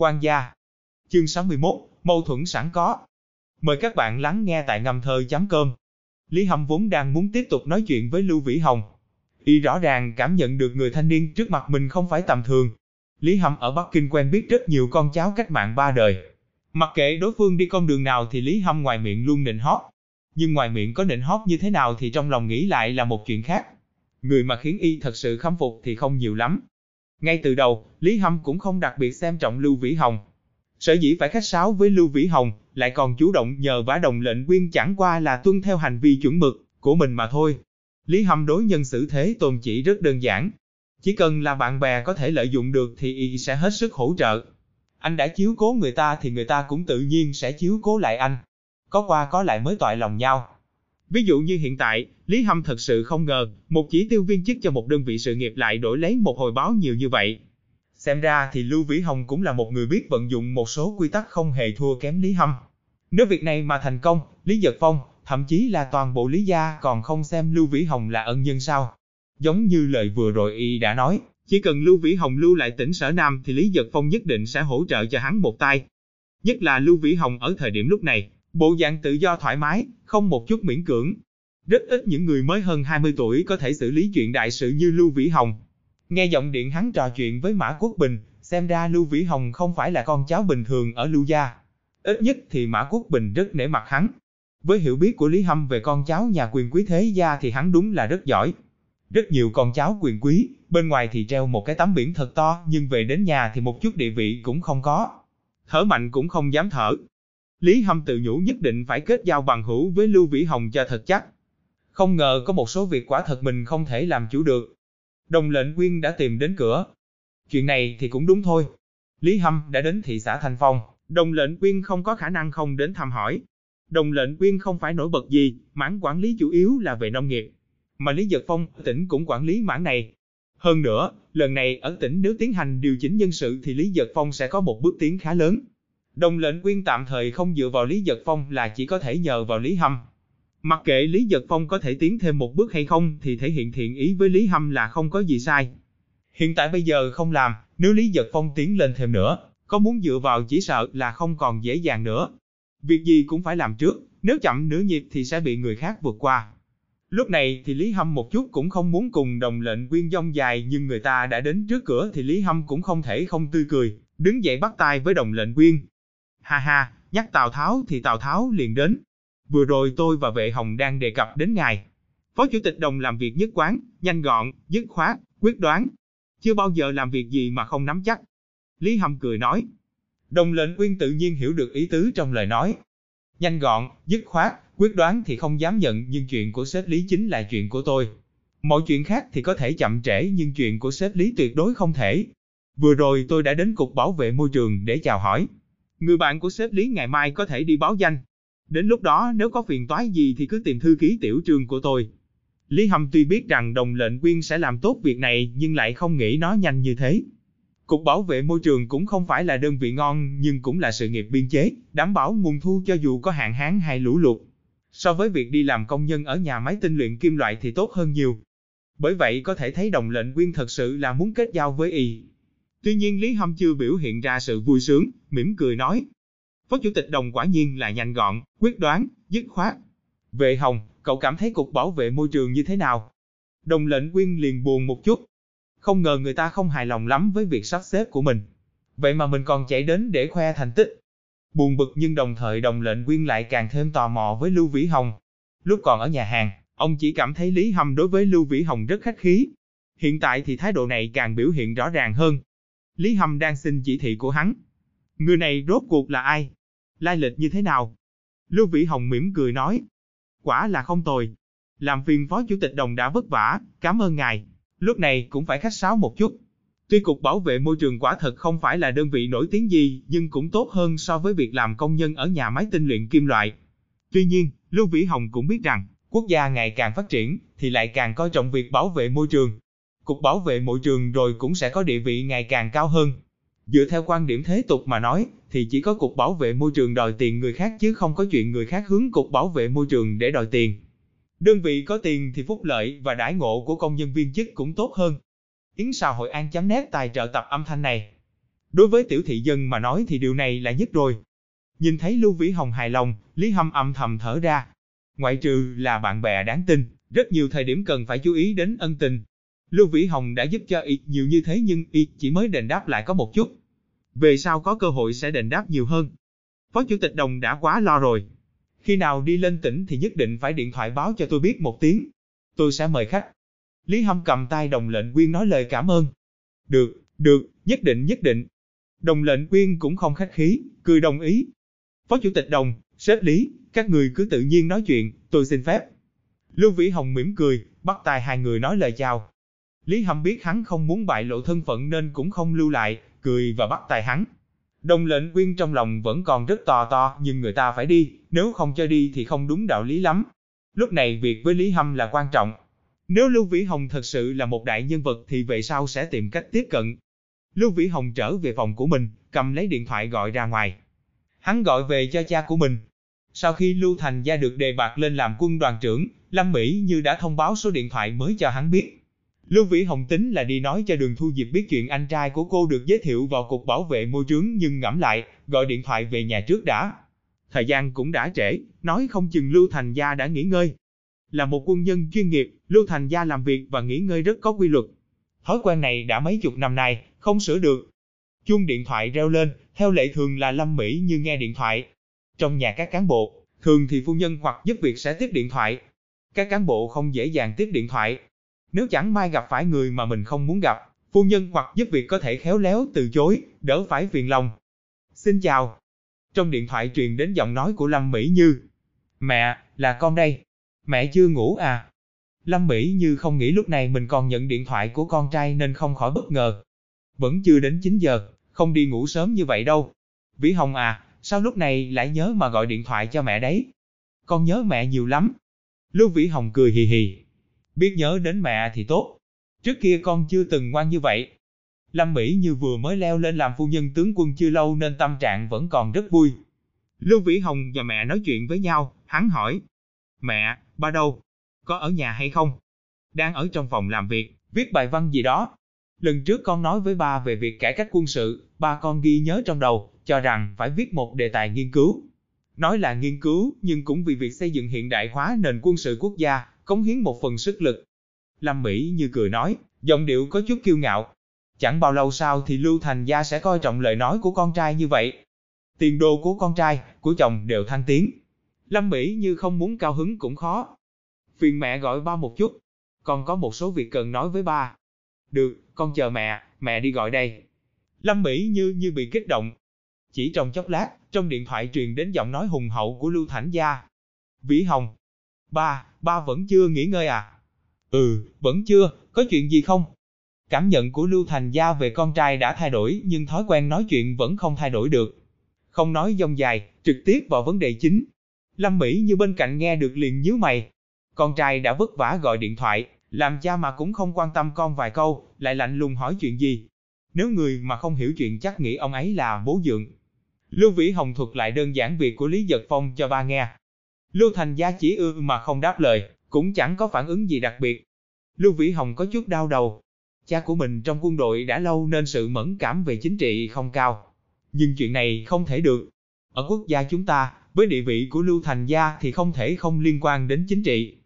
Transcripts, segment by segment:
Quan gia. Chương 61, mâu thuẫn sẵn có. Mời các bạn lắng nghe tại ngâm thơ chấm cơm. Lý Hâm vốn đang muốn tiếp tục nói chuyện với Lưu Vĩ Hồng. Y rõ ràng cảm nhận được người thanh niên trước mặt mình không phải tầm thường. Lý Hâm ở Bắc Kinh quen biết rất nhiều con cháu cách mạng ba đời. Mặc kệ đối phương đi con đường nào thì Lý Hâm ngoài miệng luôn nịnh hót. Nhưng ngoài miệng có nịnh hót như thế nào thì trong lòng nghĩ lại là một chuyện khác. Người mà khiến y thật sự khâm phục thì không nhiều lắm. Ngay từ đầu, Lý Hâm cũng không đặc biệt xem trọng Lưu Vĩ Hồng. Sở dĩ phải khách sáo với Lưu Vĩ Hồng, lại còn chủ động nhờ vả đồng lệnh quyên chẳng qua là tuân theo hành vi chuẩn mực của mình mà thôi. Lý Hâm đối nhân xử thế tồn chỉ rất đơn giản. Chỉ cần là bạn bè có thể lợi dụng được thì y sẽ hết sức hỗ trợ. Anh đã chiếu cố người ta thì người ta cũng tự nhiên sẽ chiếu cố lại anh. Có qua có lại mới toại lòng nhau. Ví dụ như hiện tại, Lý Hâm thật sự không ngờ, một chỉ tiêu viên chức cho một đơn vị sự nghiệp lại đổi lấy một hồi báo nhiều như vậy. Xem ra thì Lưu Vĩ Hồng cũng là một người biết vận dụng một số quy tắc không hề thua kém Lý Hâm. Nếu việc này mà thành công, Lý Giật Phong, thậm chí là toàn bộ Lý gia còn không xem Lưu Vĩ Hồng là ân nhân sao. Giống như lời vừa rồi y đã nói, chỉ cần Lưu Vĩ Hồng lưu lại tỉnh Sở Nam thì Lý Giật Phong nhất định sẽ hỗ trợ cho hắn một tay. Nhất là Lưu Vĩ Hồng ở thời điểm lúc này, bộ dạng tự do thoải mái, không một chút miễn cưỡng. Rất ít những người mới hơn 20 tuổi có thể xử lý chuyện đại sự như Lưu Vĩ Hồng. Nghe giọng điện hắn trò chuyện với Mã Quốc Bình, xem ra Lưu Vĩ Hồng không phải là con cháu bình thường ở Lưu Gia. Ít nhất thì Mã Quốc Bình rất nể mặt hắn. Với hiểu biết của Lý Hâm về con cháu nhà quyền quý thế gia thì hắn đúng là rất giỏi. Rất nhiều con cháu quyền quý, bên ngoài thì treo một cái tấm biển thật to nhưng về đến nhà thì một chút địa vị cũng không có. Thở mạnh cũng không dám thở. Lý Hâm tự nhủ nhất định phải kết giao bằng hữu với Lưu Vĩ Hồng cho thật chắc. Không ngờ có một số việc quả thật mình không thể làm chủ được. Đồng lệnh quyên đã tìm đến cửa. Chuyện này thì cũng đúng thôi. Lý Hâm đã đến thị xã Thanh Phong, đồng lệnh quyên không có khả năng không đến thăm hỏi. Đồng lệnh quyên không phải nổi bật gì, mảng quản lý chủ yếu là về nông nghiệp. Mà Lý Giật Phong, tỉnh cũng quản lý mảng này. Hơn nữa, lần này ở tỉnh nếu tiến hành điều chỉnh nhân sự thì Lý Giật Phong sẽ có một bước tiến khá lớn. Đồng lệnh quyên tạm thời không dựa vào Lý Giật Phong là chỉ có thể nhờ vào Lý Hâm. Mặc kệ Lý Giật Phong có thể tiến thêm một bước hay không thì thể hiện thiện ý với Lý Hâm là không có gì sai. Hiện tại bây giờ không làm, nếu Lý Giật Phong tiến lên thêm nữa, có muốn dựa vào chỉ sợ là không còn dễ dàng nữa. Việc gì cũng phải làm trước, nếu chậm nửa nhịp thì sẽ bị người khác vượt qua. Lúc này thì Lý Hâm một chút cũng không muốn cùng đồng lệnh quyên dông dài nhưng người ta đã đến trước cửa thì Lý Hâm cũng không thể không tươi cười, đứng dậy bắt tay với đồng lệnh quyên. Ha ha, nhắc Tào Tháo thì Tào Tháo liền đến. Vừa rồi tôi và vệ hồng đang đề cập đến ngài. Phó Chủ tịch Đồng làm việc nhất quán, nhanh gọn, dứt khoát, quyết đoán. Chưa bao giờ làm việc gì mà không nắm chắc. Lý Hâm cười nói. Đồng lệnh quyên tự nhiên hiểu được ý tứ trong lời nói. Nhanh gọn, dứt khoát, quyết đoán thì không dám nhận nhưng chuyện của sếp Lý chính là chuyện của tôi. Mọi chuyện khác thì có thể chậm trễ nhưng chuyện của sếp Lý tuyệt đối không thể. Vừa rồi tôi đã đến Cục Bảo vệ Môi trường để chào hỏi. Người bạn của sếp Lý ngày mai có thể đi báo danh. Đến lúc đó nếu có phiền toái gì thì cứ tìm thư ký tiểu trường của tôi. Lý Hâm tuy biết rằng đồng lệnh quyên sẽ làm tốt việc này nhưng lại không nghĩ nó nhanh như thế. Cục bảo vệ môi trường cũng không phải là đơn vị ngon nhưng cũng là sự nghiệp biên chế, đảm bảo nguồn thu cho dù có hạn hán hay lũ lụt. So với việc đi làm công nhân ở nhà máy tinh luyện kim loại thì tốt hơn nhiều. Bởi vậy có thể thấy đồng lệnh quyên thật sự là muốn kết giao với y. Tuy nhiên Lý Hâm chưa biểu hiện ra sự vui sướng, mỉm cười nói. Phó Chủ tịch Đồng quả nhiên là nhanh gọn, quyết đoán, dứt khoát. Vệ Hồng, cậu cảm thấy cục bảo vệ môi trường như thế nào? Đồng lệnh quyên liền buồn một chút. Không ngờ người ta không hài lòng lắm với việc sắp xếp của mình. Vậy mà mình còn chạy đến để khoe thành tích. Buồn bực nhưng đồng thời đồng lệnh quyên lại càng thêm tò mò với Lưu Vĩ Hồng. Lúc còn ở nhà hàng, ông chỉ cảm thấy Lý Hâm đối với Lưu Vĩ Hồng rất khách khí. Hiện tại thì thái độ này càng biểu hiện rõ ràng hơn. Lý Hâm đang xin chỉ thị của hắn. Người này rốt cuộc là ai? Lai lịch như thế nào? Lưu Vĩ Hồng mỉm cười nói. Quả là không tồi. Làm phiền phó chủ tịch đồng đã vất vả, cảm ơn ngài. Lúc này cũng phải khách sáo một chút. Tuy Cục Bảo vệ Môi trường quả thật không phải là đơn vị nổi tiếng gì, nhưng cũng tốt hơn so với việc làm công nhân ở nhà máy tinh luyện kim loại. Tuy nhiên, Lưu Vĩ Hồng cũng biết rằng, quốc gia ngày càng phát triển, thì lại càng coi trọng việc bảo vệ môi trường. Cục Bảo vệ Môi trường rồi cũng sẽ có địa vị ngày càng cao hơn. Dựa theo quan điểm thế tục mà nói, thì chỉ có Cục Bảo vệ Môi trường đòi tiền người khác chứ không có chuyện người khác hướng Cục Bảo vệ Môi trường để đòi tiền. Đơn vị có tiền thì phúc lợi và đãi ngộ của công nhân viên chức cũng tốt hơn. Yến Sào Hội An chấm nét tài trợ tập âm thanh này. Đối với tiểu thị dân mà nói thì điều này là nhất rồi. Nhìn thấy Lưu Vĩ Hồng hài lòng, Lý Hâm âm thầm thở ra. Ngoại trừ là bạn bè đáng tin, rất nhiều thời điểm cần phải chú ý đến ân tình. Lưu Vĩ Hồng đã giúp cho y nhiều như thế nhưng y chỉ mới đền đáp lại có một chút. Về sau có cơ hội sẽ đền đáp nhiều hơn. Phó Chủ tịch Đồng đã quá lo rồi. Khi nào đi lên tỉnh thì nhất định phải điện thoại báo cho tôi biết một tiếng. Tôi sẽ mời khách. Lý Hâm cầm tay đồng lệnh quyên nói lời cảm ơn. Được, được, nhất định nhất định. Đồng lệnh quyên cũng không khách khí, cười đồng ý. Phó Chủ tịch Đồng, sếp Lý, các người cứ tự nhiên nói chuyện, tôi xin phép. Lưu Vĩ Hồng mỉm cười, bắt tay hai người nói lời chào. Lý Hâm biết hắn không muốn bại lộ thân phận nên cũng không lưu lại, cười và bắt tay hắn. Đồng lệnh quyên trong lòng vẫn còn rất to to nhưng người ta phải đi, nếu không cho đi thì không đúng đạo lý lắm. Lúc này việc với Lý Hâm là quan trọng. Nếu Lưu Vĩ Hồng thật sự là một đại nhân vật thì về sau sẽ tìm cách tiếp cận. Lưu Vĩ Hồng trở về phòng của mình, cầm lấy điện thoại gọi ra ngoài. Hắn gọi về cho cha của mình. Sau khi Lưu Thành Gia được đề bạt lên làm quân đoàn trưởng, Lâm Mỹ Như đã thông báo số điện thoại mới cho hắn biết. Lưu Vĩ Hồng tính là đi nói cho Đường Thu Diệp biết chuyện anh trai của cô được giới thiệu vào Cục Bảo vệ Môi trường nhưng ngẫm lại, gọi điện thoại về nhà trước đã. Thời gian cũng đã trễ, nói không chừng Lưu Thành Gia đã nghỉ ngơi. Là một quân nhân chuyên nghiệp, Lưu Thành Gia làm việc và nghỉ ngơi rất có quy luật. Thói quen này đã mấy chục năm nay, không sửa được. Chuông điện thoại reo lên, theo lệ thường là Lâm Mỹ như nghe điện thoại. Trong nhà các cán bộ, thường thì phu nhân hoặc giúp việc sẽ tiếp điện thoại. Các cán bộ không dễ dàng tiếp điện thoại, nếu chẳng may gặp phải người mà mình không muốn gặp, phu nhân hoặc giúp việc có thể khéo léo từ chối, đỡ phải phiền lòng. Xin chào. Trong điện thoại truyền đến giọng nói của Lâm Mỹ Như. Mẹ, là con đây. Mẹ chưa ngủ à? Lâm Mỹ Như không nghĩ lúc này mình còn nhận điện thoại của con trai nên không khỏi bất ngờ. Vẫn chưa đến 9 giờ, không đi ngủ sớm như vậy đâu. Vĩ Hồng à, sao lúc này lại nhớ mà gọi điện thoại cho mẹ đấy? Con nhớ mẹ nhiều lắm. Lưu Vĩ Hồng cười hì hì, biết nhớ đến mẹ thì tốt. Trước kia con chưa từng ngoan như vậy. Lâm Mỹ như vừa mới leo lên làm phu nhân tướng quân chưa lâu nên tâm trạng vẫn còn rất vui. Lưu Vĩ Hồng và mẹ nói chuyện với nhau, hắn hỏi. Mẹ, ba đâu? Có ở nhà hay không? Đang ở trong phòng làm việc, viết bài văn gì đó. Lần trước con nói với ba về việc cải cách quân sự, ba con ghi nhớ trong đầu, cho rằng phải viết một đề tài nghiên cứu. Nói là nghiên cứu, nhưng cũng vì việc xây dựng hiện đại hóa nền quân sự quốc gia, cống hiến một phần sức lực. Lâm Mỹ như cười nói, giọng điệu có chút kiêu ngạo. Chẳng bao lâu sau thì Lưu Thành Gia sẽ coi trọng lời nói của con trai như vậy. Tiền đồ của con trai, của chồng đều thăng tiến. Lâm Mỹ như không muốn cao hứng cũng khó. Phiền mẹ gọi ba một chút. Con có một số việc cần nói với ba. Được, con chờ mẹ, mẹ đi gọi đây. Lâm Mỹ như như bị kích động. Chỉ trong chốc lát, trong điện thoại truyền đến giọng nói hùng hậu của Lưu Thảnh Gia. Vĩ Hồng, Ba, ba vẫn chưa nghỉ ngơi à? Ừ, vẫn chưa, có chuyện gì không? Cảm nhận của Lưu Thành Gia về con trai đã thay đổi nhưng thói quen nói chuyện vẫn không thay đổi được. Không nói dông dài, trực tiếp vào vấn đề chính. Lâm Mỹ như bên cạnh nghe được liền nhíu mày. Con trai đã vất vả gọi điện thoại, làm cha mà cũng không quan tâm con vài câu, lại lạnh lùng hỏi chuyện gì. Nếu người mà không hiểu chuyện chắc nghĩ ông ấy là bố dượng. Lưu Vĩ Hồng thuật lại đơn giản việc của Lý Giật Phong cho ba nghe. Lưu Thành Gia chỉ ư mà không đáp lời, cũng chẳng có phản ứng gì đặc biệt. Lưu Vĩ Hồng có chút đau đầu. Cha của mình trong quân đội đã lâu nên sự mẫn cảm về chính trị không cao. Nhưng chuyện này không thể được. Ở quốc gia chúng ta, với địa vị của Lưu Thành Gia thì không thể không liên quan đến chính trị.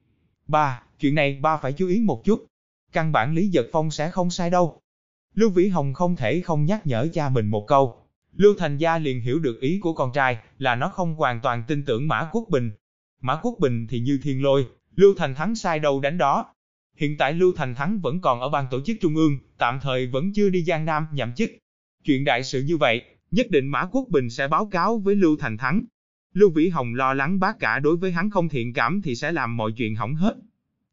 Ba, chuyện này ba phải chú ý một chút. Căn bản Lý Giật Phong sẽ không sai đâu. Lưu Vĩ Hồng không thể không nhắc nhở cha mình một câu. Lưu Thành Gia liền hiểu được ý của con trai là nó không hoàn toàn tin tưởng Mã Quốc Bình, Mã Quốc Bình thì như thiên lôi, Lưu Thành Thắng sai đâu đánh đó. Hiện tại Lưu Thành Thắng vẫn còn ở ban tổ chức trung ương, tạm thời vẫn chưa đi Giang Nam nhậm chức. Chuyện đại sự như vậy, nhất định Mã Quốc Bình sẽ báo cáo với Lưu Thành Thắng. Lưu Vĩ Hồng lo lắng bác cả đối với hắn không thiện cảm thì sẽ làm mọi chuyện hỏng hết.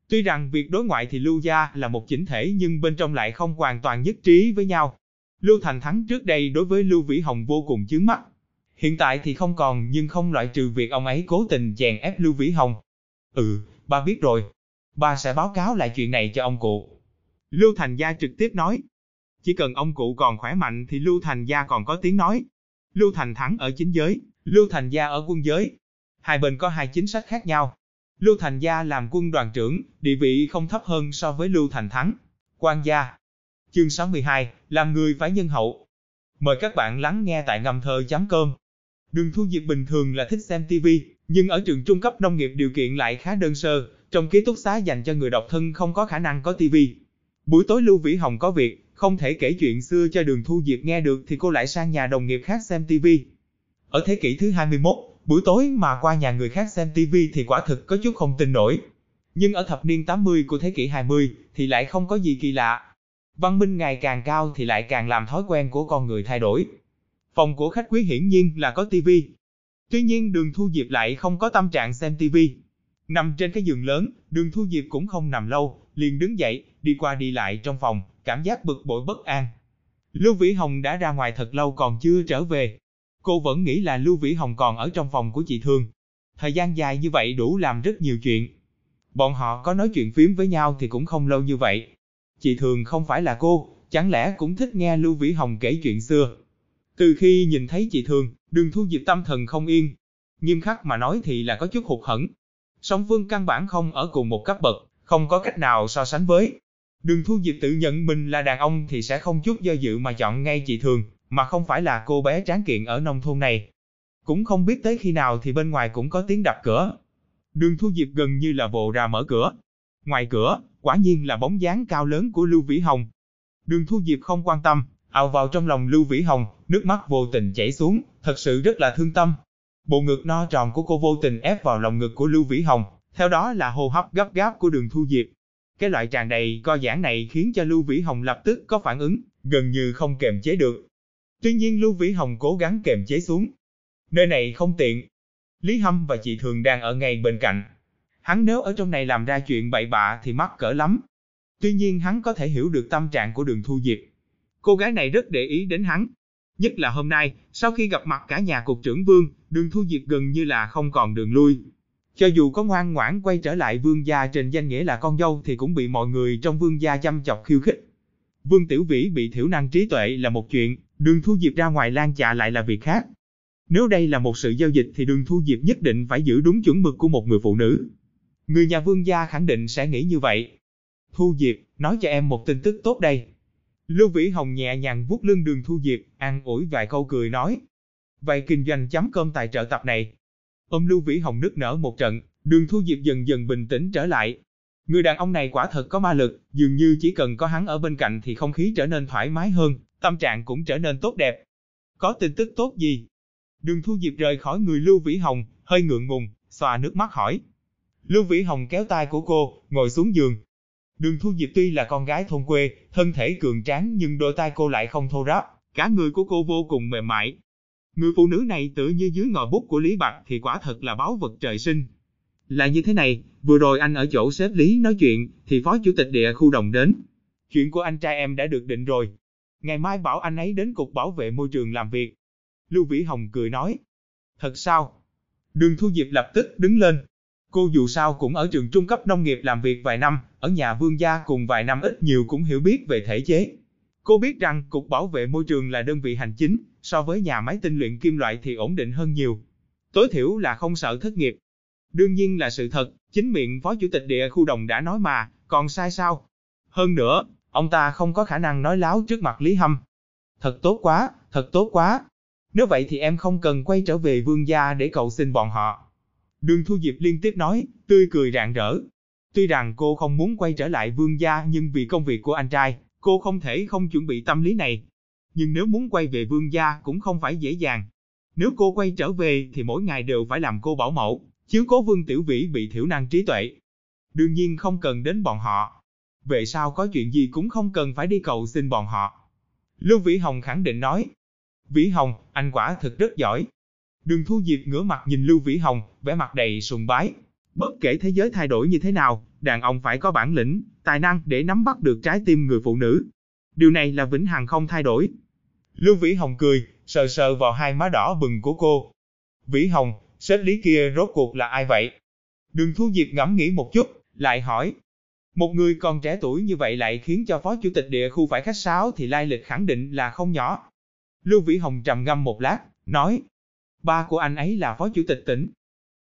Tuy rằng việc đối ngoại thì Lưu gia là một chỉnh thể nhưng bên trong lại không hoàn toàn nhất trí với nhau. Lưu Thành Thắng trước đây đối với Lưu Vĩ Hồng vô cùng chướng mắt, Hiện tại thì không còn nhưng không loại trừ việc ông ấy cố tình chèn ép Lưu Vĩ Hồng. Ừ, ba biết rồi. Ba sẽ báo cáo lại chuyện này cho ông cụ. Lưu Thành Gia trực tiếp nói. Chỉ cần ông cụ còn khỏe mạnh thì Lưu Thành Gia còn có tiếng nói. Lưu Thành Thắng ở chính giới, Lưu Thành Gia ở quân giới. Hai bên có hai chính sách khác nhau. Lưu Thành Gia làm quân đoàn trưởng, địa vị không thấp hơn so với Lưu Thành Thắng. Quan gia. Chương 62, làm người phải nhân hậu. Mời các bạn lắng nghe tại ngầm thơ.com. Đường Thu Diệp bình thường là thích xem TV, nhưng ở trường trung cấp nông nghiệp điều kiện lại khá đơn sơ, trong ký túc xá dành cho người độc thân không có khả năng có TV. Buổi tối Lưu Vĩ Hồng có việc, không thể kể chuyện xưa cho Đường Thu Diệp nghe được thì cô lại sang nhà đồng nghiệp khác xem TV. Ở thế kỷ thứ 21, buổi tối mà qua nhà người khác xem TV thì quả thực có chút không tin nổi. Nhưng ở thập niên 80 của thế kỷ 20 thì lại không có gì kỳ lạ. Văn minh ngày càng cao thì lại càng làm thói quen của con người thay đổi. Phòng của khách quý hiển nhiên là có TV. Tuy nhiên đường Thu Diệp lại không có tâm trạng xem TV. Nằm trên cái giường lớn, đường Thu Diệp cũng không nằm lâu, liền đứng dậy, đi qua đi lại trong phòng, cảm giác bực bội bất an. Lưu Vĩ Hồng đã ra ngoài thật lâu còn chưa trở về. Cô vẫn nghĩ là Lưu Vĩ Hồng còn ở trong phòng của chị Thương. Thời gian dài như vậy đủ làm rất nhiều chuyện. Bọn họ có nói chuyện phím với nhau thì cũng không lâu như vậy. Chị Thường không phải là cô, chẳng lẽ cũng thích nghe Lưu Vĩ Hồng kể chuyện xưa. Từ khi nhìn thấy chị Thường, đường thu diệp tâm thần không yên. Nghiêm khắc mà nói thì là có chút hụt hẫng. Song Vương căn bản không ở cùng một cấp bậc, không có cách nào so sánh với. Đường Thu Diệp tự nhận mình là đàn ông thì sẽ không chút do dự mà chọn ngay chị Thường, mà không phải là cô bé tráng kiện ở nông thôn này. Cũng không biết tới khi nào thì bên ngoài cũng có tiếng đập cửa. Đường Thu Diệp gần như là vồ ra mở cửa. Ngoài cửa, quả nhiên là bóng dáng cao lớn của Lưu Vĩ Hồng. Đường Thu Diệp không quan tâm, ào vào trong lòng Lưu Vĩ Hồng, nước mắt vô tình chảy xuống, thật sự rất là thương tâm. Bộ ngực no tròn của cô vô tình ép vào lòng ngực của Lưu Vĩ Hồng, theo đó là hô hấp gấp gáp của đường Thu Diệp. Cái loại tràn đầy co giãn này khiến cho Lưu Vĩ Hồng lập tức có phản ứng, gần như không kềm chế được. Tuy nhiên Lưu Vĩ Hồng cố gắng kềm chế xuống. Nơi này không tiện. Lý Hâm và chị Thường đang ở ngay bên cạnh. Hắn nếu ở trong này làm ra chuyện bậy bạ thì mắc cỡ lắm. Tuy nhiên hắn có thể hiểu được tâm trạng của đường Thu Diệp. Cô gái này rất để ý đến hắn. Nhất là hôm nay, sau khi gặp mặt cả nhà cục trưởng Vương, đường Thu Diệp gần như là không còn đường lui. Cho dù có ngoan ngoãn quay trở lại vương gia trên danh nghĩa là con dâu thì cũng bị mọi người trong vương gia chăm chọc khiêu khích. Vương Tiểu Vĩ bị thiểu năng trí tuệ là một chuyện, đường thu diệp ra ngoài lan chạ lại là việc khác. Nếu đây là một sự giao dịch thì đường thu diệp nhất định phải giữ đúng chuẩn mực của một người phụ nữ. Người nhà vương gia khẳng định sẽ nghĩ như vậy. Thu Diệp, nói cho em một tin tức tốt đây. Lưu Vĩ Hồng nhẹ nhàng vuốt lưng đường Thu Diệp, an ủi vài câu cười nói. Vậy kinh doanh chấm cơm tài trợ tập này, Ôm Lưu Vĩ Hồng nức nở một trận, đường Thu Diệp dần dần bình tĩnh trở lại. Người đàn ông này quả thật có ma lực, dường như chỉ cần có hắn ở bên cạnh thì không khí trở nên thoải mái hơn, tâm trạng cũng trở nên tốt đẹp. Có tin tức tốt gì? Đường Thu Diệp rời khỏi người Lưu Vĩ Hồng, hơi ngượng ngùng, xòa nước mắt hỏi. Lưu Vĩ Hồng kéo tay của cô, ngồi xuống giường. Đường Thu Diệp tuy là con gái thôn quê, thân thể cường tráng nhưng đôi tay cô lại không thô ráp, cả người của cô vô cùng mềm mại, Người phụ nữ này tự như dưới ngòi bút của Lý Bạc thì quả thật là báu vật trời sinh. Là như thế này, vừa rồi anh ở chỗ xếp Lý nói chuyện, thì phó chủ tịch địa khu đồng đến. Chuyện của anh trai em đã được định rồi. Ngày mai bảo anh ấy đến cục bảo vệ môi trường làm việc. Lưu Vĩ Hồng cười nói. Thật sao? Đường Thu Diệp lập tức đứng lên. Cô dù sao cũng ở trường trung cấp nông nghiệp làm việc vài năm, ở nhà vương gia cùng vài năm ít nhiều cũng hiểu biết về thể chế. Cô biết rằng Cục Bảo vệ Môi trường là đơn vị hành chính, so với nhà máy tinh luyện kim loại thì ổn định hơn nhiều. Tối thiểu là không sợ thất nghiệp. Đương nhiên là sự thật, chính miệng Phó Chủ tịch địa khu đồng đã nói mà, còn sai sao? Hơn nữa, ông ta không có khả năng nói láo trước mặt Lý Hâm. Thật tốt quá, thật tốt quá. Nếu vậy thì em không cần quay trở về vương gia để cầu xin bọn họ. Đường Thu Diệp liên tiếp nói, tươi cười rạng rỡ. Tuy rằng cô không muốn quay trở lại vương gia nhưng vì công việc của anh trai, cô không thể không chuẩn bị tâm lý này. Nhưng nếu muốn quay về vương gia cũng không phải dễ dàng. Nếu cô quay trở về thì mỗi ngày đều phải làm cô bảo mẫu, chiếu cố vương tiểu vĩ bị thiểu năng trí tuệ. Đương nhiên không cần đến bọn họ. Về sau có chuyện gì cũng không cần phải đi cầu xin bọn họ. Lưu Vĩ Hồng khẳng định nói. Vĩ Hồng, anh quả thực rất giỏi. Đường Thu Diệp ngửa mặt nhìn Lưu Vĩ Hồng, vẻ mặt đầy sùng bái. Bất kể thế giới thay đổi như thế nào, đàn ông phải có bản lĩnh, tài năng để nắm bắt được trái tim người phụ nữ. Điều này là vĩnh hằng không thay đổi. Lưu Vĩ Hồng cười, sờ sờ vào hai má đỏ bừng của cô. Vĩ Hồng, sếp lý kia rốt cuộc là ai vậy? Đường Thu Diệp ngẫm nghĩ một chút, lại hỏi. Một người còn trẻ tuổi như vậy lại khiến cho phó chủ tịch địa khu phải khách sáo thì lai lịch khẳng định là không nhỏ. Lưu Vĩ Hồng trầm ngâm một lát, nói. Ba của anh ấy là phó chủ tịch tỉnh.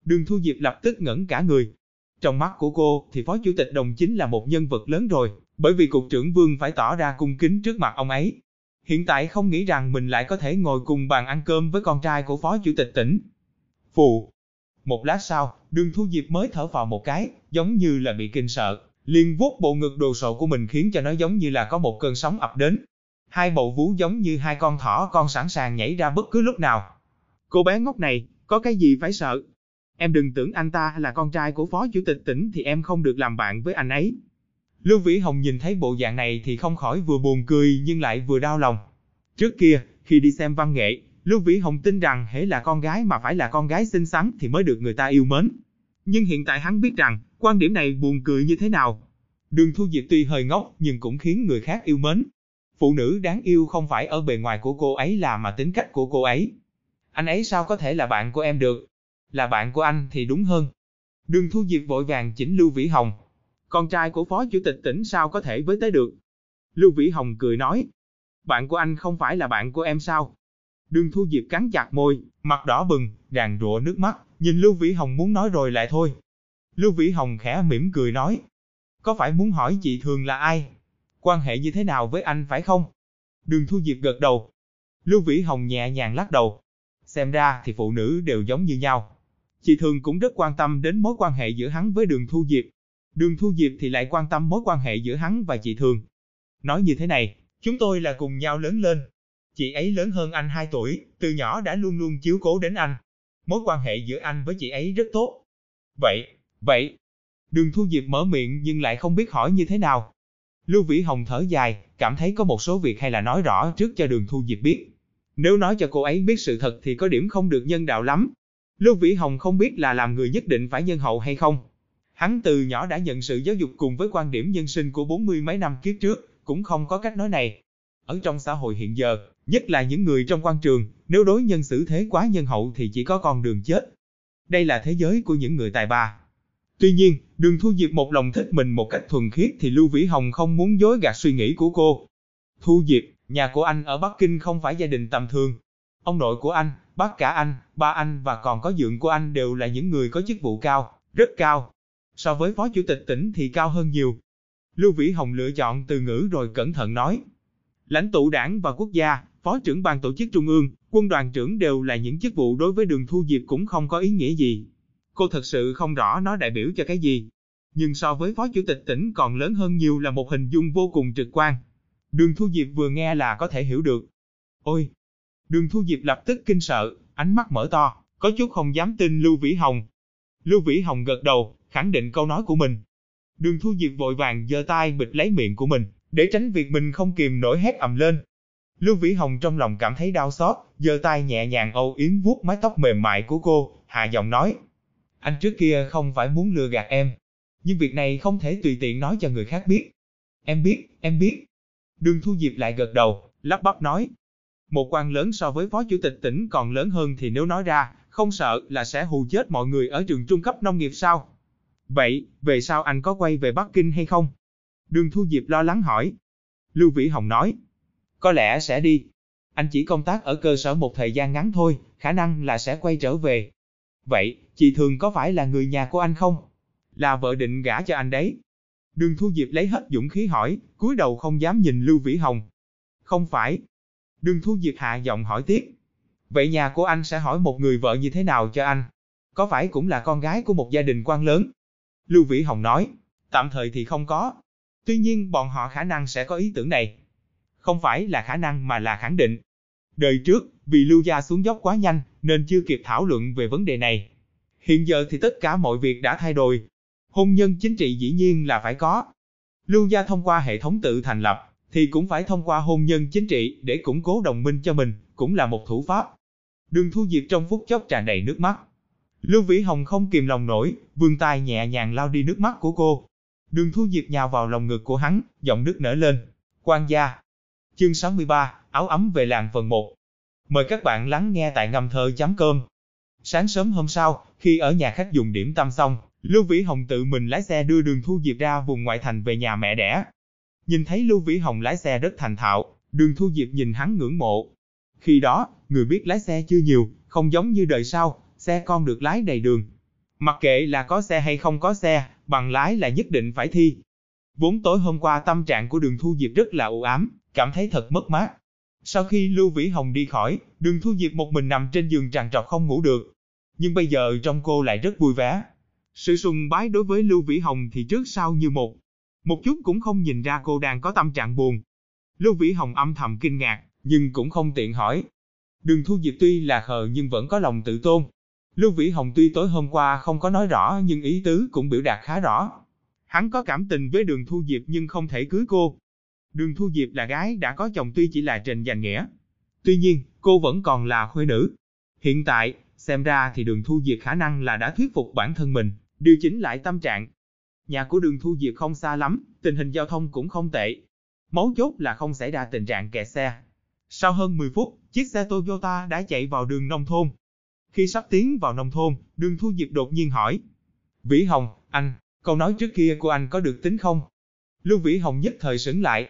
Đường Thu Diệp lập tức ngẩn cả người. Trong mắt của cô thì phó chủ tịch đồng chính là một nhân vật lớn rồi, bởi vì cục trưởng Vương phải tỏ ra cung kính trước mặt ông ấy. Hiện tại không nghĩ rằng mình lại có thể ngồi cùng bàn ăn cơm với con trai của phó chủ tịch tỉnh. Phụ. Một lát sau, đường thu diệp mới thở vào một cái, giống như là bị kinh sợ, liền vuốt bộ ngực đồ sộ của mình khiến cho nó giống như là có một cơn sóng ập đến. Hai bầu vú giống như hai con thỏ con sẵn sàng nhảy ra bất cứ lúc nào. Cô bé ngốc này, có cái gì phải sợ? Em đừng tưởng anh ta là con trai của phó chủ tịch tỉnh thì em không được làm bạn với anh ấy. Lưu Vĩ Hồng nhìn thấy bộ dạng này thì không khỏi vừa buồn cười nhưng lại vừa đau lòng. Trước kia, khi đi xem văn nghệ, Lưu Vĩ Hồng tin rằng hễ là con gái mà phải là con gái xinh xắn thì mới được người ta yêu mến. Nhưng hiện tại hắn biết rằng, quan điểm này buồn cười như thế nào. Đường Thu Diệp tuy hơi ngốc nhưng cũng khiến người khác yêu mến. Phụ nữ đáng yêu không phải ở bề ngoài của cô ấy là mà tính cách của cô ấy. Anh ấy sao có thể là bạn của em được? Là bạn của anh thì đúng hơn. Đường Thu Diệp vội vàng chỉnh Lưu Vĩ Hồng. Con trai của phó chủ tịch tỉnh sao có thể với tới được? Lưu Vĩ Hồng cười nói. Bạn của anh không phải là bạn của em sao? Đường Thu Diệp cắn chặt môi, mặt đỏ bừng, ràng rụa nước mắt, nhìn Lưu Vĩ Hồng muốn nói rồi lại thôi. Lưu Vĩ Hồng khẽ mỉm cười nói. Có phải muốn hỏi chị Thường là ai? Quan hệ như thế nào với anh phải không? Đường Thu Diệp gật đầu. Lưu Vĩ Hồng nhẹ nhàng lắc đầu. Xem ra thì phụ nữ đều giống như nhau. Chị Thường cũng rất quan tâm đến mối quan hệ giữa hắn với Đường Thu Diệp. Đường Thu Diệp thì lại quan tâm mối quan hệ giữa hắn và chị Thường. Nói như thế này, chúng tôi là cùng nhau lớn lên. Chị ấy lớn hơn anh 2 tuổi, từ nhỏ đã luôn luôn chiếu cố đến anh. Mối quan hệ giữa anh với chị ấy rất tốt. Vậy, vậy. Đường Thu Diệp mở miệng nhưng lại không biết hỏi như thế nào. Lưu Vĩ Hồng thở dài, cảm thấy có một số việc hay là nói rõ trước cho đường Thu Diệp biết. Nếu nói cho cô ấy biết sự thật thì có điểm không được nhân đạo lắm. Lưu Vĩ Hồng không biết là làm người nhất định phải nhân hậu hay không. Hắn từ nhỏ đã nhận sự giáo dục cùng với quan điểm nhân sinh của bốn mươi mấy năm kiếp trước, cũng không có cách nói này. Ở trong xã hội hiện giờ, nhất là những người trong quan trường, nếu đối nhân xử thế quá nhân hậu thì chỉ có con đường chết. Đây là thế giới của những người tài ba. Tuy nhiên, đường Thu Diệp một lòng thích mình một cách thuần khiết thì Lưu Vĩ Hồng không muốn dối gạt suy nghĩ của cô. Thu Diệp, nhà của anh ở Bắc Kinh không phải gia đình tầm thường. Ông nội của anh, bác cả anh, ba anh và còn có dượng của anh đều là những người có chức vụ cao, rất cao. So với phó chủ tịch tỉnh thì cao hơn nhiều. Lưu Vĩ Hồng lựa chọn từ ngữ rồi cẩn thận nói. Lãnh tụ đảng và quốc gia, phó trưởng ban tổ chức trung ương, quân đoàn trưởng đều là những chức vụ đối với đường Thu Diệp cũng không có ý nghĩa gì. Cô thật sự không rõ nó đại biểu cho cái gì. Nhưng so với phó chủ tịch tỉnh còn lớn hơn nhiều là một hình dung vô cùng trực quan. Đường Thu Diệp vừa nghe là có thể hiểu được. Ôi! Đường Thu Diệp lập tức kinh sợ, ánh mắt mở to, có chút không dám tin Lưu Vĩ Hồng. Lưu Vĩ Hồng gật đầu, khẳng định câu nói của mình. Đường Thu Diệp vội vàng giơ tay bịt lấy miệng của mình, để tránh việc mình không kìm nổi hét ầm lên. Lưu Vĩ Hồng trong lòng cảm thấy đau xót, giơ tay nhẹ nhàng âu yếm vuốt mái tóc mềm mại của cô, hạ giọng nói. Anh trước kia không phải muốn lừa gạt em, nhưng việc này không thể tùy tiện nói cho người khác biết. Em biết, em biết. Đường Thu Diệp lại gật đầu, lắp bắp nói. Một quan lớn so với phó chủ tịch tỉnh còn lớn hơn thì nếu nói ra, không sợ là sẽ hù chết mọi người ở trường trung cấp nông nghiệp sao? Vậy, về sau anh có quay về Bắc Kinh hay không? Đường Thu Diệp lo lắng hỏi. Lưu Vĩ Hồng nói. Có lẽ sẽ đi. Anh chỉ công tác ở cơ sở một thời gian ngắn thôi, khả năng là sẽ quay trở về. Vậy, chị Thường có phải là người nhà của anh không? Là vợ định gả cho anh đấy. Đường Thu Diệp lấy hết dũng khí hỏi, cúi đầu không dám nhìn Lưu Vĩ Hồng. Không phải. Đường Thu Diệp hạ giọng hỏi tiếp. Vậy nhà của anh sẽ hỏi một người vợ như thế nào cho anh? Có phải cũng là con gái của một gia đình quan lớn? Lưu Vĩ Hồng nói, tạm thời thì không có. Tuy nhiên bọn họ khả năng sẽ có ý tưởng này. Không phải là khả năng mà là khẳng định. Đời trước, vì Lưu Gia xuống dốc quá nhanh, nên chưa kịp thảo luận về vấn đề này. Hiện giờ thì tất cả mọi việc đã thay đổi. Hôn nhân chính trị dĩ nhiên là phải có. Lưu Gia thông qua hệ thống tự thành lập, thì cũng phải thông qua hôn nhân chính trị để củng cố đồng minh cho mình, cũng là một thủ pháp. Đường Thu Diệp trong phút chốc tràn đầy nước mắt. Lưu Vĩ Hồng không kìm lòng nổi, vươn tay nhẹ nhàng lau đi nước mắt của cô. Đường Thu Diệp nhào vào lòng ngực của hắn, giọng nước nở lên. Quan gia. Chương 63, áo ấm về làng phần 1. Mời các bạn lắng nghe tại ngâm thơ chấm cơm. Sáng sớm hôm sau, khi ở nhà khách dùng điểm tâm xong, Lưu Vĩ Hồng tự mình lái xe đưa đường Thu Diệp ra vùng ngoại thành về nhà mẹ đẻ. Nhìn thấy Lưu Vĩ Hồng lái xe rất thành thạo, đường Thu Diệp nhìn hắn ngưỡng mộ. Khi đó, người biết lái xe chưa nhiều, không giống như đời sau, xe con được lái đầy đường. Mặc kệ là có xe hay không có xe, bằng lái là nhất định phải thi. Vốn tối hôm qua tâm trạng của đường Thu Diệp rất là u ám, cảm thấy thật mất mát. Sau khi Lưu Vĩ Hồng đi khỏi, đường Thu Diệp một mình nằm trên giường tràn trọc không ngủ được. Nhưng bây giờ trong cô lại rất vui vẻ. Sự sùng bái đối với Lưu Vĩ Hồng thì trước sau như một. Một chút cũng không nhìn ra cô đang có tâm trạng buồn. Lưu Vĩ Hồng âm thầm kinh ngạc, nhưng cũng không tiện hỏi. Đường Thu Diệp tuy là khờ nhưng vẫn có lòng tự tôn. Lưu Vĩ Hồng tuy tối hôm qua không có nói rõ nhưng ý tứ cũng biểu đạt khá rõ. Hắn có cảm tình với đường Thu Diệp nhưng không thể cưới cô. Đường Thu Diệp là gái đã có chồng tuy chỉ là trình giành nghĩa. Tuy nhiên, cô vẫn còn là khuê nữ. Hiện tại, xem ra thì đường Thu Diệp khả năng là đã thuyết phục bản thân mình, điều chỉnh lại tâm trạng. Nhà của đường Thu Diệp không xa lắm, tình hình giao thông cũng không tệ. Mấu chốt là không xảy ra tình trạng kẹt xe. Sau hơn 10 phút, chiếc xe Toyota đã chạy vào đường nông thôn. Khi sắp tiến vào nông thôn, đường Thu Diệp đột nhiên hỏi. Vĩ Hồng, anh, câu nói trước kia của anh có được tính không? Lưu Vĩ Hồng nhất thời sững lại.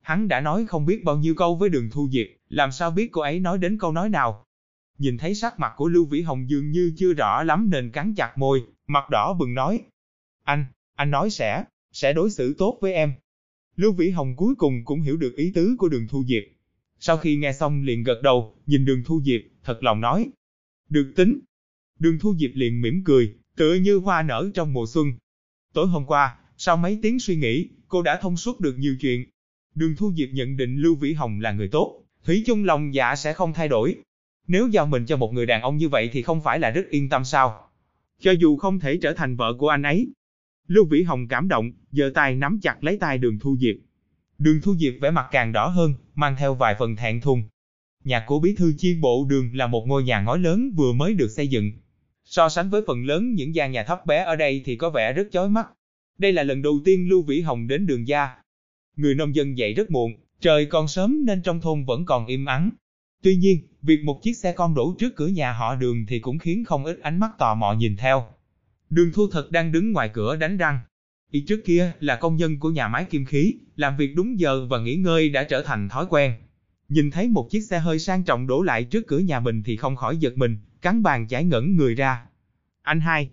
Hắn đã nói không biết bao nhiêu câu với đường Thu Diệp, làm sao biết cô ấy nói đến câu nói nào? Nhìn thấy sắc mặt của Lưu Vĩ Hồng dường như chưa rõ lắm nên cắn chặt môi, mặt đỏ bừng nói. Anh, anh nói sẽ, sẽ đối xử tốt với em. Lưu Vĩ Hồng cuối cùng cũng hiểu được ý tứ của đường Thu Diệp. Sau khi nghe xong liền gật đầu, nhìn đường Thu Diệp, thật lòng nói. Được tính. Đường Thu Diệp liền mỉm cười, tựa như hoa nở trong mùa xuân. Tối hôm qua, sau mấy tiếng suy nghĩ, cô đã thông suốt được nhiều chuyện. Đường Thu Diệp nhận định Lưu Vĩ Hồng là người tốt, Thủy chung lòng dạ sẽ không thay đổi. Nếu giao mình cho một người đàn ông như vậy thì không phải là rất yên tâm sao? Cho dù không thể trở thành vợ của anh ấy. Lưu Vĩ Hồng cảm động, giơ tay nắm chặt lấy tay đường Thu Diệp. Đường Thu Diệp vẻ mặt càng đỏ hơn, mang theo vài phần thẹn thùng. Nhà của bí thư chi bộ đường là một ngôi nhà ngói lớn vừa mới được xây dựng. So sánh với phần lớn những gian nhà thấp bé ở đây thì có vẻ rất chói mắt. Đây là lần đầu tiên Lưu Vĩ Hồng đến đường gia. Người nông dân dậy rất muộn, trời còn sớm nên trong thôn vẫn còn im ắng. Tuy nhiên, việc một chiếc xe con đổ trước cửa nhà họ đường thì cũng khiến không ít ánh mắt tò mò nhìn theo. Đường Thu Thật đang đứng ngoài cửa đánh răng. Y trước kia là công nhân của nhà máy kim khí, làm việc đúng giờ và nghỉ ngơi đã trở thành thói quen. Nhìn thấy một chiếc xe hơi sang trọng đổ lại trước cửa nhà mình thì không khỏi giật mình, cắn bàn chải ngẩn người ra. Anh hai.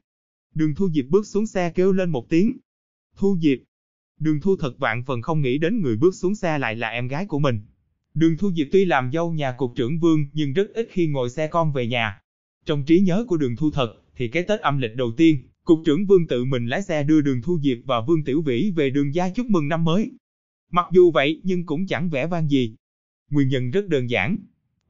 Đường Thu Diệp bước xuống xe kêu lên một tiếng. Thu Diệp. Đường Thu thật vạn phần không nghĩ đến người bước xuống xe lại là em gái của mình. Đường Thu Diệp tuy làm dâu nhà cục trưởng Vương nhưng rất ít khi ngồi xe con về nhà. Trong trí nhớ của đường Thu thật, thì cái Tết âm lịch đầu tiên, cục trưởng Vương tự mình lái xe đưa đường Thu Diệp và Vương Tiểu Vĩ về đường gia chúc mừng năm mới. Mặc dù vậy nhưng cũng chẳng vẻ vang gì. Nguyên nhân rất đơn giản.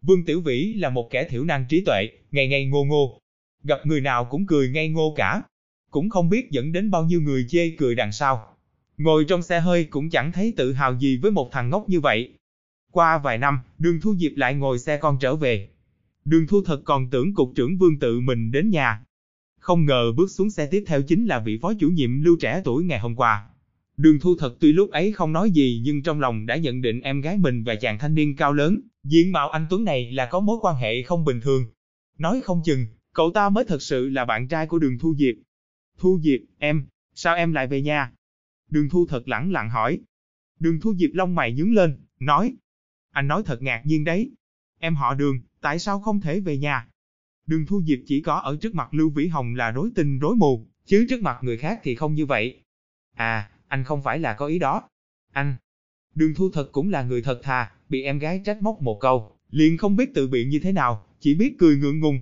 Vương Tiểu Vĩ là một kẻ thiểu năng trí tuệ, ngày ngày ngô ngô. Gặp người nào cũng cười ngây ngô cả. Cũng không biết dẫn đến bao nhiêu người chê cười đằng sau. Ngồi trong xe hơi cũng chẳng thấy tự hào gì với một thằng ngốc như vậy. Qua vài năm, đường Thu Diệp lại ngồi xe con trở về. Đường Thu thật còn tưởng cục trưởng Vương tự mình đến nhà. Không ngờ bước xuống xe tiếp theo chính là vị phó chủ nhiệm lưu trẻ tuổi ngày hôm qua. Đường Thu thật tuy lúc ấy không nói gì nhưng trong lòng đã nhận định em gái mình và chàng thanh niên cao lớn, diện mạo anh Tuấn này là có mối quan hệ không bình thường. Nói không chừng, cậu ta mới thật sự là bạn trai của đường Thu Diệp. Thu Diệp, em, sao em lại về nhà? Đường Thu thật lẳng lặng hỏi. Đường Thu Diệp lông mày nhướng lên, nói. Anh nói thật ngạc nhiên đấy. Em họ đường, tại sao không thể về nhà? Đường Thu Diệp chỉ có ở trước mặt Lưu Vĩ Hồng là rối tinh rối mù, chứ trước mặt người khác thì không như vậy. À, anh không phải là có ý đó. Anh, đường Thu thật cũng là người thật thà, bị em gái trách móc một câu, liền không biết tự biện như thế nào, chỉ biết cười ngượng ngùng.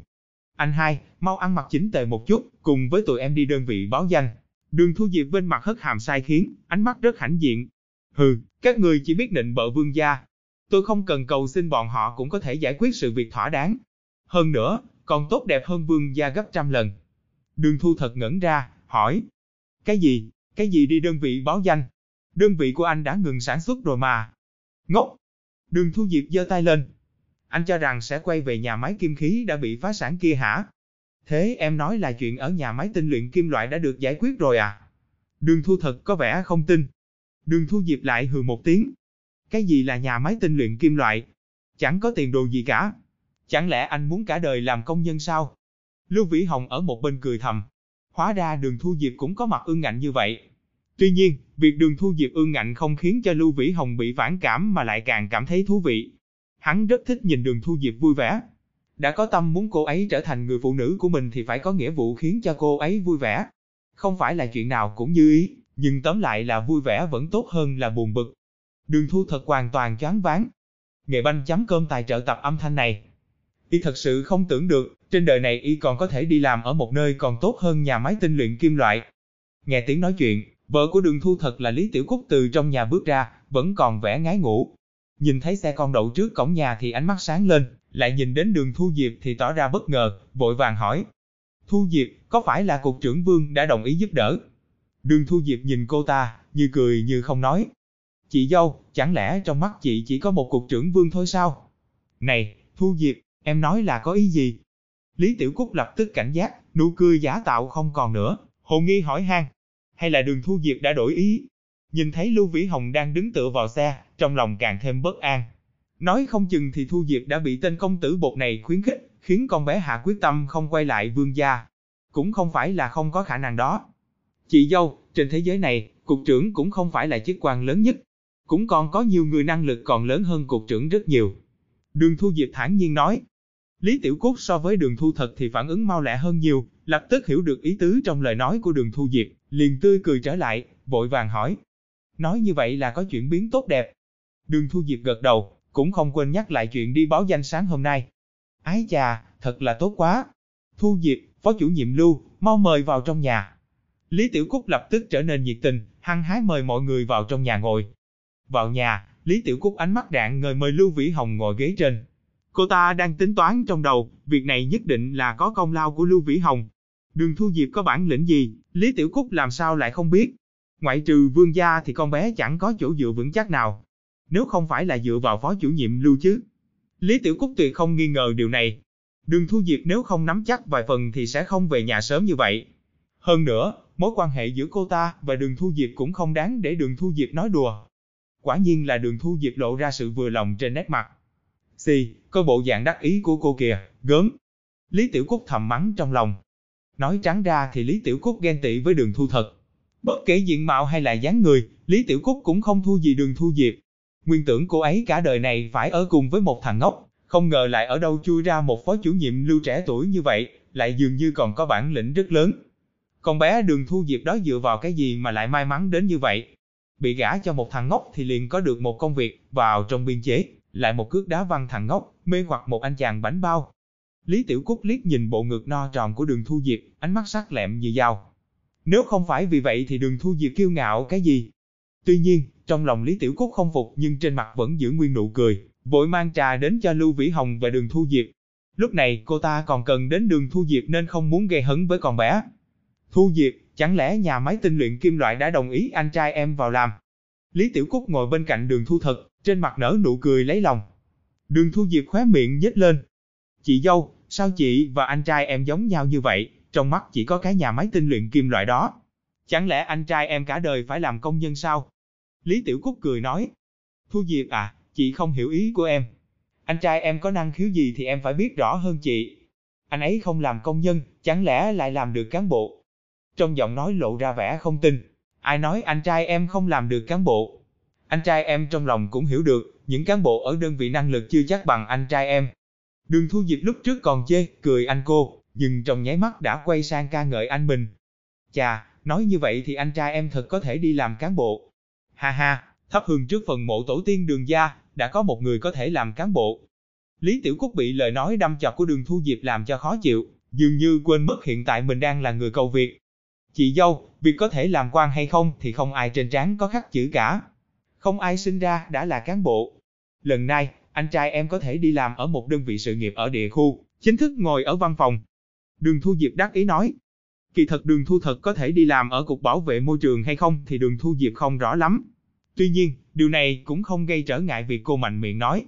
Anh hai, mau ăn mặc chỉnh tề một chút, cùng với tụi em đi đơn vị báo danh. Đường Thu Diệp bên mặt hất hàm sai khiến, ánh mắt rất hãnh diện. Hừ, các người chỉ biết nịnh bợ vương gia. Tôi không cần cầu xin bọn họ cũng có thể giải quyết sự việc thỏa đáng. Hơn nữa, còn tốt đẹp hơn vương gia gấp trăm lần. Đường Thu thật ngẩn ra, hỏi. Cái gì, cái gì đi đơn vị báo danh? Đơn vị của anh đã ngừng sản xuất rồi mà. Ngốc! Đường Thu Diệp giơ tay lên. Anh cho rằng sẽ quay về nhà máy kim khí đã bị phá sản kia hả? Thế em nói là chuyện ở nhà máy tinh luyện kim loại đã được giải quyết rồi à? Đường Thu thật có vẻ không tin. Đường Thu Diệp lại hừ một tiếng. Cái gì là nhà máy tinh luyện kim loại? Chẳng có tiền đồ gì cả. Chẳng lẽ anh muốn cả đời làm công nhân sao? Lưu Vĩ Hồng ở một bên cười thầm. Hóa ra đường Thu Diệp cũng có mặt ương ngạnh như vậy. Tuy nhiên, việc đường Thu Diệp ương ngạnh không khiến cho Lưu Vĩ Hồng bị phản cảm mà lại càng cảm thấy thú vị. Hắn rất thích nhìn đường Thu Diệp vui vẻ. Đã có tâm muốn cô ấy trở thành người phụ nữ của mình thì phải có nghĩa vụ khiến cho cô ấy vui vẻ. Không phải là chuyện nào cũng như ý, nhưng tóm lại là vui vẻ vẫn tốt hơn là buồn bực. Đường Thu thật hoàn toàn choáng váng. Nghệ banh chấm cơm tài trợ tập âm thanh này. Y thật sự không tưởng được, trên đời này Y còn có thể đi làm ở một nơi còn tốt hơn nhà máy tinh luyện kim loại. Nghe tiếng nói chuyện, vợ của đường thu thật là Lý Tiểu Cúc từ trong nhà bước ra, vẫn còn vẻ ngái ngủ. Nhìn thấy xe con đậu trước cổng nhà thì ánh mắt sáng lên, lại nhìn đến đường Thu Diệp thì tỏ ra bất ngờ, vội vàng hỏi. Thu Diệp, có phải là cục trưởng Vương đã đồng ý giúp đỡ? Đường Thu Diệp nhìn cô ta, như cười như không nói. Chị dâu, chẳng lẽ trong mắt chị chỉ có một cục trưởng Vương thôi sao? Này, Thu Diệp, em nói là có ý gì? Lý Tiểu Cúc lập tức cảnh giác, nụ cười giả tạo không còn nữa, hồ nghi hỏi han. Hay là đường Thu Diệp đã đổi ý? Nhìn thấy Lưu Vĩ Hồng đang đứng tựa vào xe, trong lòng càng thêm bất an. Nói không chừng thì Thu Diệp đã bị tên công tử bột này khuyến khích, khiến con bé hạ quyết tâm không quay lại vương gia. Cũng không phải là không có khả năng đó. Chị dâu, trên thế giới này, cục trưởng cũng không phải là chức quan lớn nhất. Cũng còn có nhiều người năng lực còn lớn hơn cục trưởng rất nhiều. Đường Thu Diệp thản nhiên nói. Lý Tiểu Cúc so với đường Thu thật thì phản ứng mau lẹ hơn nhiều, lập tức hiểu được ý tứ trong lời nói của đường Thu Diệp, liền tươi cười trở lại, vội vàng hỏi. Nói như vậy là có chuyển biến tốt đẹp. Đường Thu Diệp gật đầu, cũng không quên nhắc lại chuyện đi báo danh sáng hôm nay. Ái chà, thật là tốt quá. Thu Diệp, phó chủ nhiệm Lưu, mau mời vào trong nhà. Lý Tiểu Cúc lập tức trở nên nhiệt tình, hăng hái mời mọi người vào trong nhà ngồi. Vào nhà, Lý Tiểu Cúc ánh mắt rạng ngời mời Lưu Vĩ Hồng ngồi ghế trên. Cô ta đang tính toán trong đầu, việc này nhất định là có công lao của Lưu Vĩ Hồng. Đường Thu Diệp có bản lĩnh gì, Lý Tiểu Cúc làm sao lại không biết. Ngoại trừ vương gia thì con bé chẳng có chỗ dựa vững chắc nào. Nếu không phải là dựa vào phó chủ nhiệm Lưu chứ. Lý Tiểu Cúc tuyệt không nghi ngờ điều này. Đường Thu Diệp nếu không nắm chắc vài phần thì sẽ không về nhà sớm như vậy. Hơn nữa, mối quan hệ giữa cô ta và đường Thu Diệp cũng không đáng để đường Thu Diệp nói đùa. Quả nhiên là đường Thu Diệp lộ ra sự vừa lòng trên nét mặt. Xì, có bộ dạng đắc ý của cô kìa, gớm. Lý Tiểu Cúc thầm mắng trong lòng. Nói trắng ra thì Lý Tiểu Cúc ghen tị với đường Thu thật. Bất kể diện mạo hay là dáng người, Lý Tiểu Cúc cũng không thua gì đường Thu Diệp. Nguyên tưởng cô ấy cả đời này phải ở cùng với một thằng ngốc, không ngờ lại ở đâu chui ra một phó chủ nhiệm lưu trẻ tuổi như vậy, lại dường như còn có bản lĩnh rất lớn. Con bé đường Thu Diệp đó dựa vào cái gì mà lại may mắn đến như vậy? Bị gả cho một thằng ngốc thì liền có được một công việc, vào trong biên chế, lại một cước đá văng thằng ngốc, mê hoặc một anh chàng bánh bao. Lý Tiểu Cúc liếc nhìn bộ ngực no tròn của đường Thu Diệp, ánh mắt sắc lẹm như dao. Nếu không phải vì vậy thì đường Thu Diệp kiêu ngạo cái gì? Tuy nhiên, trong lòng Lý Tiểu Cúc không phục nhưng trên mặt vẫn giữ nguyên nụ cười, vội mang trà đến cho Lưu Vĩ Hồng và đường Thu Diệp. Lúc này cô ta còn cần đến đường Thu Diệp nên không muốn gây hấn với con bé. Thu Diệp, chẳng lẽ nhà máy tinh luyện kim loại đã đồng ý anh trai em vào làm? Lý Tiểu Cúc ngồi bên cạnh đường Thu Thật, trên mặt nở nụ cười lấy lòng. Đường Thu Diệp khóe miệng nhếch lên. Chị dâu, sao chị và anh trai em giống nhau như vậy, trong mắt chỉ có cái nhà máy tinh luyện kim loại đó. Chẳng lẽ anh trai em cả đời phải làm công nhân sao? Lý Tiểu Cúc cười nói. Thu Diệp à, chị không hiểu ý của em. Anh trai em có năng khiếu gì thì em phải biết rõ hơn chị. Anh ấy không làm công nhân, chẳng lẽ lại làm được cán bộ? Trong giọng nói lộ ra vẻ không tin. Ai nói anh trai em không làm được cán bộ? Anh trai em trong lòng cũng hiểu được, những cán bộ ở đơn vị năng lực chưa chắc bằng anh trai em. Đường Thu Diệp lúc trước còn chê, cười anh cô, nhưng trong nháy mắt đã quay sang ca ngợi anh mình. Chà, nói như vậy thì anh trai em thật có thể đi làm cán bộ. Ha ha, thắp hương trước phần mộ tổ tiên đường gia, đã có một người có thể làm cán bộ. Lý Tiểu Cúc bị lời nói đâm chọc của đường Thu Diệp làm cho khó chịu, dường như quên mất hiện tại mình đang là người cầu việc. Chị dâu, việc có thể làm quan hay không thì không ai trên trán có khắc chữ cả. Không ai sinh ra đã là cán bộ. Lần này, anh trai em có thể đi làm ở một đơn vị sự nghiệp ở địa khu, chính thức ngồi ở văn phòng. Đường Thu Diệp đắc ý nói. Kỳ thật đường Thu thật có thể đi làm ở Cục Bảo vệ Môi trường hay không thì đường Thu Diệp không rõ lắm. Tuy nhiên, điều này cũng không gây trở ngại việc cô mạnh miệng nói.